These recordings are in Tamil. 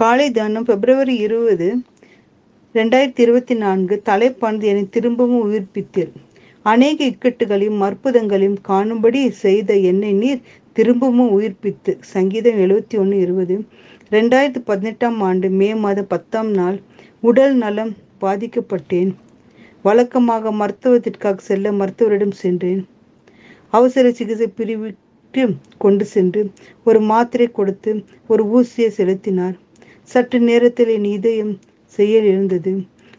காலை தானம் பிப்ரவரி இருபது ரெண்டாயிரத்தி இருபத்தி நான்கு தலைப்பானது என்னை திரும்பவும் உயிர்ப்பித்தீர் அநேக இக்கட்டுகளையும் அற்புதங்களையும் காணும்படி செய்த என்னை நீர் திரும்பவும் உயிர்ப்பித்து. சங்கீதம் எழுபத்தி ஒன்று இருபது. ரெண்டாயிரத்தி பதினெட்டாம் ஆண்டு மே மாதம் பத்தாம் நாள் உடல் நலம் பாதிக்கப்பட்டேன். வழக்கமாக மருத்துவத்திற்காக செல்ல மருத்துவரிடம் சென்றேன். அவசர சிகிச்சை பிரிவிட்டு கொண்டு சென்று ஒரு மாத்திரை கொடுத்து ஒரு ஊசியை செலுத்தினார். சற்று நேரத்தில் என் இதயம் செயல் எழுந்தது.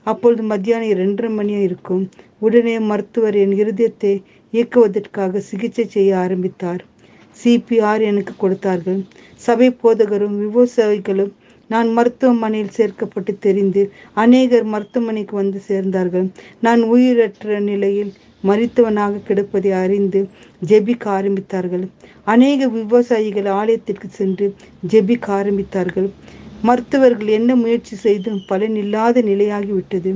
அப்பொழுது மத்தியானம் இரண்டரை மணியா இருக்கும் உடனே மருத்துவர் என் இருதயத்தை இயக்குவதற்காக சிகிச்சை செய்ய ஆரம்பித்தார். சிபிஆர் எனக்கு கொடுத்தார்கள். சபை போதகரும் விவசாயிகளும் நான் மருத்துவமனையில் சேர்க்கப்பட்டு தெரிந்து அநேகர் மருத்துவமனைக்கு வந்து சேர்ந்தார்கள். நான் உயிரற்ற நிலையில் மறித்தவனாக கிடப்பதை அறிந்து ஜெபிக்க ஆரம்பித்தார்கள். அநேக விவசாயிகள் ஆலயத்திற்கு சென்று ஜெபிக்க ஆரம்பித்தார்கள். மருத்துவர்கள் என்ன முயற்சி செய்தும் பலன் இல்லாத நிலையாகிவிட்டது.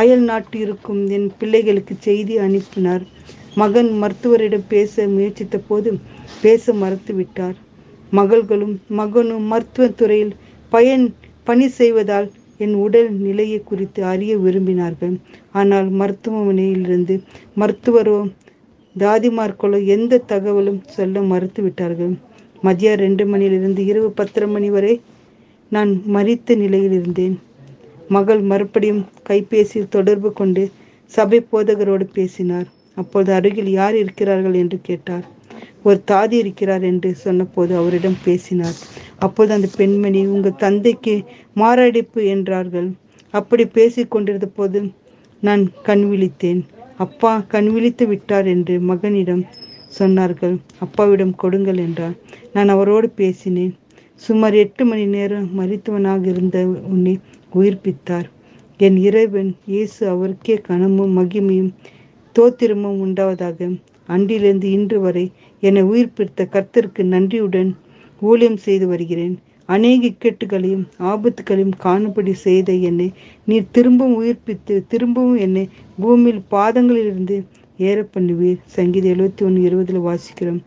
அயல் நாட்டு இருக்கும் என் பிள்ளைகளுக்கு செய்தி அனுப்பினார். மகன் மருத்துவரிடம் பேச முயற்சித்த போது பேச மறுத்து விட்டார் மகள்களும் மகனும் மருத்துவத்துறையில் பயன் பணி செய்வதால் என் உடல் நிலையை குறித்து அறிய விரும்பினார்கள். ஆனால் மருத்துவமனையிலிருந்து மருத்துவரோ தாதிமார்களோ எந்த தகவலும் சொல்ல மறுத்து விட்டார்கள் மதியம் ரெண்டு மணியிலிருந்து இரவு பத்தரை மணி வரை நான் மறித்த நிலையில் இருந்தேன். மகள் மறுபடியும் கைபேசியில் தொடர்பு கொண்டு சபை போதகரோடு பேசினார். அப்போது அருகில் யார் இருக்கிறார்கள் என்று கேட்டார். ஒரு தாதி இருக்கிறார் என்று சொன்னபோது அவரிடம் பேசினார். அப்போது அந்த பெண்மணி உங்கள் தந்தைக்கு மாரடைப்பு என்றார்கள். அப்படி பேசி கொண்டிருந்த போது நான் கண் விழித்தேன். அப்பா கண் விழித்து விட்டார் என்று மகனிடம் சொன்னார்கள். அப்பாவிடம் கொடுங்கள் என்றார். நான் அவரோடு பேசினேன். சுமார் எட்டு மணி நேரம் மருத்துவனாக இருந்த உன்னை உயிர்ப்பித்தார். என் இறைவன் இயேசு அவருக்கே கனமும் மகிமையும் தோத்திரமும் உண்டாவதாக. அன்றிலிருந்து இன்று வரை என்னை உயிர்ப்பித்த கர்த்தருக்கு நன்றியுடன் ஊழியம் செய்து வருகிறேன். அநேக இக்கட்டுகளையும் ஆபத்துகளையும் காணும்படி செய்த என்னை நீர் திரும்பவும் உயிர்ப்பித்து திரும்பவும் என்னை பூமியில் பாதங்களிலிருந்து ஏற பண்ணுவீர். சங்கீதம் எழுபத்தி ஒன்று இருபதில் வாசிக்கிறோம்.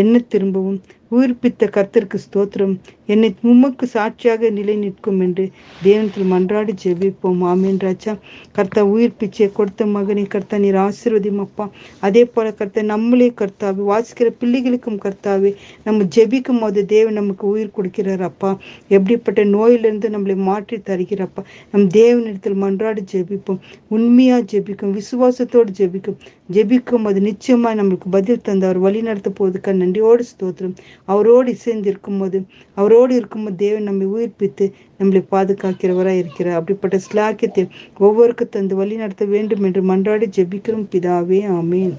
என்ன திரும்பவும் உயிர்ப்பித்த கர்த்தருக்கு ஸ்தோத்திரம். என்னை உமக்கு சாட்சியாக நிலை நிற்கும் என்று தேவனத்தில் மன்றாடி ஜெபிப்போம். ஆமீன் ராஜா. கர்த்தா உயிர் பிச்சை கொடுத்த மகனை கர்த்தா நீர் ஆசீர்வதியும் அப்பா. அதே போல கர்த்தா நம்மளே கர்த்தாவே வாசிக்கிற பிள்ளைகளுக்கும் கர்த்தாவே நம்ம ஜெபிக்கும் போது தேவன் நமக்கு உயிர் கொடுக்கிறார் அப்பா. எப்படிப்பட்ட நோயிலிருந்து நம்மளை மாற்றி தருகிறப்பா நம் தேவனிடத்தில் மன்றாடி ஜெபிப்போம். உண்மையா ஜெபிக்கும் விசுவாசத்தோடு ஜெபிக்கும். ஜெபிக்கும் அது நிச்சயமா நம்மளுக்கு பதில் தந்து அவர் வழி நடத்த போவதுக்கா நன்றியோடு ஸ்தோத்திரம். அவரோடு இசைந்திருக்கும் போது அவரோடு இருக்கும்போது தேவன் நம்மை உயிர்ப்பித்து நம்மளை பாதுகாக்கிறவராக இருக்கிறார். அப்படிப்பட்ட ஸ்லாக்கியத்தை ஒவ்வொருக்கு தந்து வழி நடத்த வேண்டும் என்று மன்றாடி ஜெபிக்கிறோம். பிதாவே ஆமேன்.